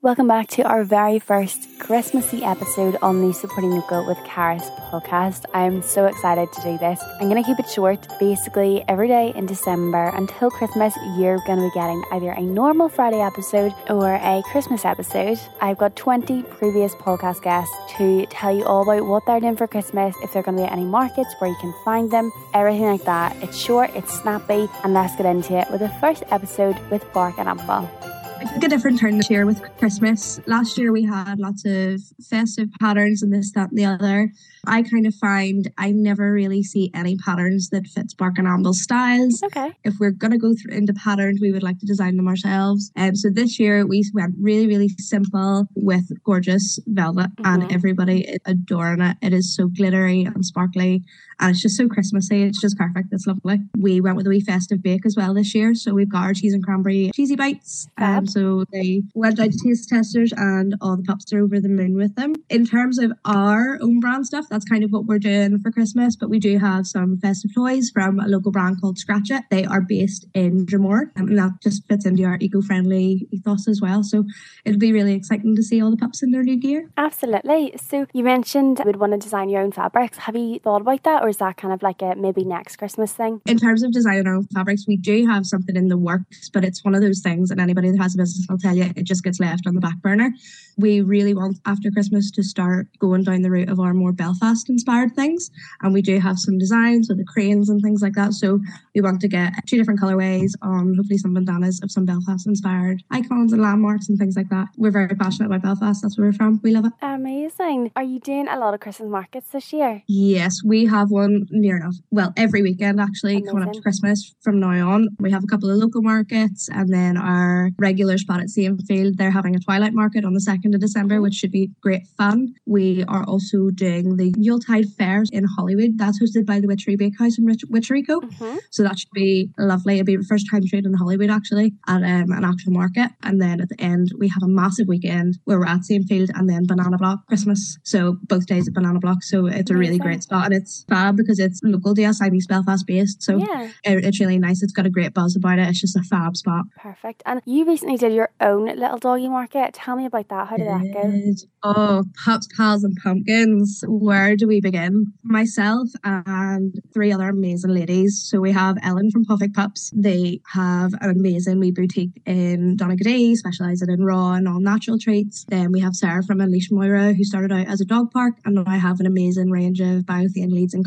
Welcome back to our very first Christmassy episode on the Supporting the Local with Caris podcast. I'm so excited to do this. I'm going to keep it short. Basically, every day in December until Christmas, you're going to be getting either a normal Friday episode or a Christmas episode. I've got 20 previous podcast guests to tell you all about what they're doing for Christmas, if they're going to be at any markets, where you can find them, everything like that. It's short, it's snappy, and let's get into it with the first episode with Bark and Amble. I took a different turn this year with Christmas. Last year we had lots of festive patterns and this, that, and the other. I kind of find I never really see any patterns that fits Bark and Amble styles. Okay. If we're gonna go through into patterns, we would like to design them ourselves. And um, so this year we went really, really simple with gorgeous velvet, mm-hmm. and everybody is adoring it. It is so glittery and sparkly and it's just so Christmassy. It's just perfect. It's lovely. We went with a wee festive bake as well this year. So we've got our cheese and cranberry cheesy bites. Um, so they went out to taste testers and all the pups are over the moon with them. In terms of our own brand stuff, that's kind of what we're doing for Christmas. But we do have some festive toys from a local brand called Scratch It. They are based in Dromore um, and that just fits into our eco-friendly ethos as well. So it'll be really exciting to see all the pups in their new gear. Absolutely. So you mentioned you would want to design your own fabrics. Have you thought about that? or is that kind of like a maybe next Christmas thing? In terms of designing our own fabrics, we do have something in the works, but it's one of those things, and anybody that has a business will tell you it just gets left on the back burner. We really want after Christmas to start going down the route of our more Belfast inspired things, and we do have some designs with the cranes and things like that. So we want to get two different colorways on hopefully some bandanas of some Belfast inspired icons and landmarks and things like that. We're very passionate about Belfast. That's where we're from. We love it. Amazing. Are you doing a lot of Christmas markets this year? Yes, we have one near enough. Well, every weekend actually, Amazing. coming up to Christmas from now on. We have a couple of local markets and then our regular spot at Field. They're having a twilight market on the 2nd of December, mm-hmm. which should be great fun. We are also doing the Yuletide fairs in Holywood. That's hosted by the Witchery Bakehouse in Rich- Witcheryco. Mm-hmm. So that should be lovely. It'll be the first time trade in Holywood actually at um, an actual market. And then at the end, we have a massive weekend where we're at Field and then Banana Block Christmas. So both days at Banana Block. So it's a really great spot and it's because it's local DSI East Belfast based. So yeah. it, it's really nice. It's got a great buzz about it. It's just a fab spot. Perfect. And you recently did your own little doggy market. Tell me about that. How did that go? Oh, pups, pals, and pumpkins. Where do we begin? Myself and three other amazing ladies. So we have Ellen from Puffick Pups. They have an amazing wee boutique in Donaghadee, specialising in raw and all natural treats. Then we have Sarah from Unleash Moira, who started out as a dog park and now I have an amazing range of biothane leads and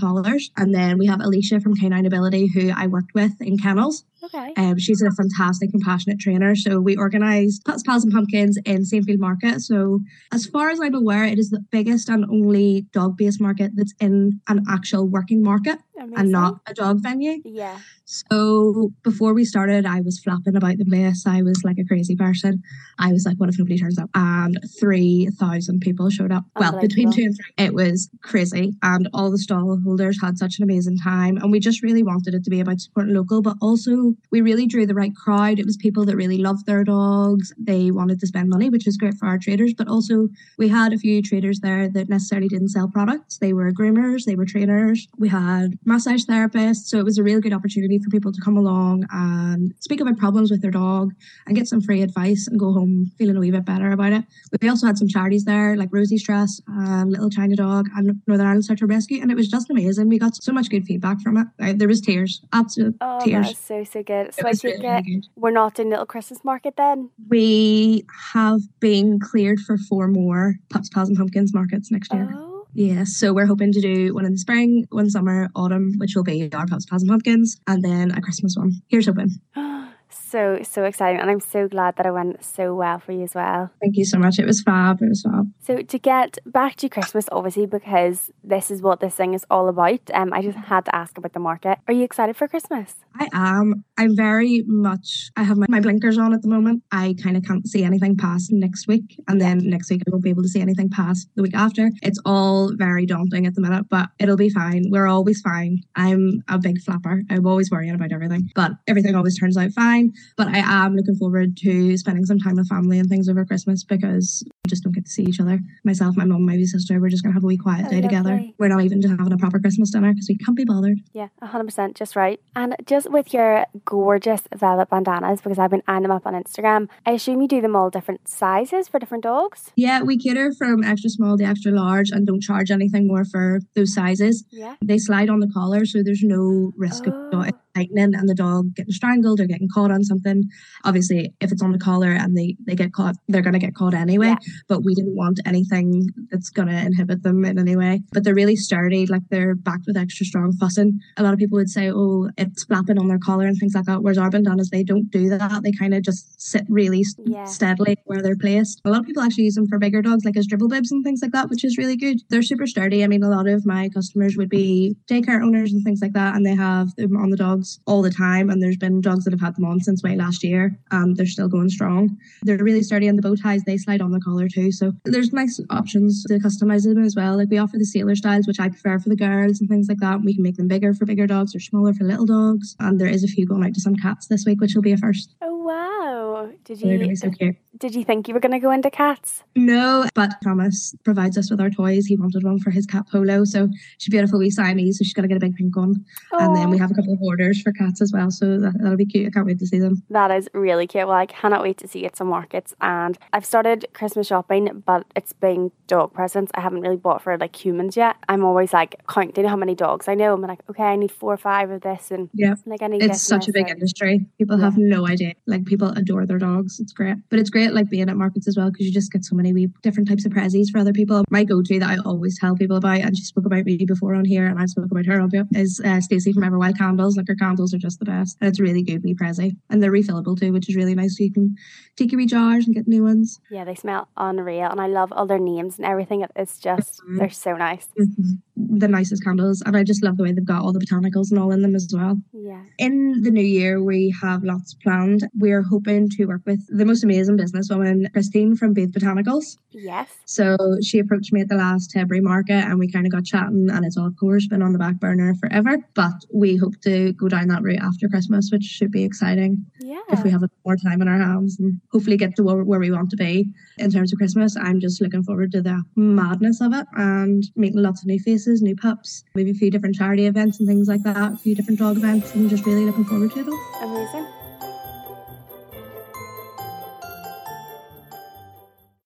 And then we have Alicia from Canine Ability, who I worked with in kennels. Okay. Um, she's a fantastic, compassionate trainer. So we organise Pups, Pals and Pumpkins in Saintfield Market. So as far as I'm aware, it is the biggest and only dog-based market that's in an actual working market Amazing. and not a dog venue. Yeah. So before we started, I was flapping about the place. I was like a crazy person. I was like, what if nobody turns up? And 3,000 people showed up. Well, between two and three, it was crazy. And all the stall holders had such an amazing time. And we just really wanted it to be about supporting local, but also we really drew the right crowd. It was people that really loved their dogs. They wanted to spend money, which was great for our traders. But also, we had a few traders there that necessarily didn't sell products. They were groomers, they were trainers. We had massage therapists. So it was a really good opportunity for people to come along and speak about problems with their dog and get some free advice and go home feeling a wee bit better about it. We also had some charities there like Rosie Stress, and Little China Dog and Northern Ireland Search and Rescue. And it was just amazing. We got so much good feedback from it. There was tears, absolute oh, tears. That's so, so good. So I think really we're not doing Little Christmas Market then? We have been cleared for four more Pups, Pals and Pumpkins markets next year. Oh. Yeah, so we're hoping to do one in the spring, one summer, autumn, which will be our Pups, Pals and Pumpkins, and then a Christmas one. Here's hoping. so so exciting and I'm so glad that it went so well for you as well. Thank you so much. It was fab. It was fab. So to get back to Christmas obviously because this is what this thing is all about, um I just had to ask about the market. Are you excited for Christmas? I am. I'm very much I have my, my blinkers on at the moment. I kind of can't see anything past next week and then next week I won't be able to see anything past the week after. It's all very daunting at the minute, but it'll be fine. We're always fine. I'm a big flapper. I'm always worrying about everything, but everything always turns out fine But I am looking forward to spending some time with family and things over Christmas because we just don't get to see each other. Myself, my mum, my wee sister, we're just going to have a wee quiet Oh, day together. We're not even just having a proper Christmas dinner because we can't be bothered. Yeah, 100% just right. And just with your gorgeous velvet bandanas, because I've been eyeing them up on Instagram, I assume you do them all different sizes for different dogs? Yeah, we cater from extra small to extra large and don't charge anything more for those sizes. Yeah. They slide on the collar, so there's no risk Oh. of dog tightening and the dog getting strangled or getting caught on something. Obviously, if it's on the collar and they, they get caught, they're going to get caught anyway. Yeah. But we didn't want anything that's going to inhibit them in any way. But they're really sturdy, like they're backed with extra strong fussing. A lot of people would say, oh, it's flapping on their collar and things like that. Whereas our bandanas, they don't do that. They kind of just sit really Yeah. steadily where they're placed. A lot of people actually use them for bigger dogs, like as dribble bibs and things like that, which is really good. They're super sturdy. I mean, a lot of my customers would be daycare owners and things like that, and they have them on the dogs all the time. And there's been dogs that have had them on since way last year. Um, they're still going strong. They're really sturdy, and the bow ties they slide on the collar too. So there's nice options to customize them as well. Like we offer the sailor styles, which I prefer for the girls and things like that. We can make them bigger for bigger dogs or smaller for little dogs. And there is a few going out to some cats this week, which will be a first. Oh, Did They're going to you, so cute. did you think you were going to go into cats? No, but Thomas provides us with our toys. He wanted one for his cat Polo, so she's beautiful wee Siamese, so she's got to get a big pink one. And then we have a couple of orders for cats as well, so that, that'll be cute. I can't wait to see them. That is really cute. Well, I cannot wait to see it some markets. And I've started Christmas shopping, but it's been dog presents. I haven't really bought for like humans yet. I'm always like counting how many dogs I know. I'm like, okay, I need four or five of this, and Yeah. like I need. It's such a big and- industry. People Yeah. have no idea. Like people adore their dogs. It's great. But it's great like being at markets as well because you just get so many wee different types of prezzies for other people. My go-to that I always tell people about, and she spoke about me before on here, and I spoke about her is uh, Stacey from Everwild Candles. Like her candles are just the best, and it's really good wee prezzy, and they're refillable too, which is really nice. So you can take your wee jars and get new ones. Yeah, they smell unreal, and I love all their names and everything. It's just Mhm. they're so nice. The nicest candles, and I just love the way they've got all the botanicals and all in them as well. In the new year, we have lots planned. We're hoping to work with the most amazing businesswoman, Christine from Booth Botanicals. Yes. So she approached me at the last Tilbury market and we kind of got chatting and it's all of course been on the back burner forever. But we hope to go down that route after Christmas, which should be exciting Yeah. if we have a more time in our hands and hopefully get to where, where we want to be in terms of Christmas. I'm just looking forward to the madness of it and meeting lots of new faces, new pups, maybe a few different charity events and things like that, a few different dog events and just really looking forward to all. Amazing.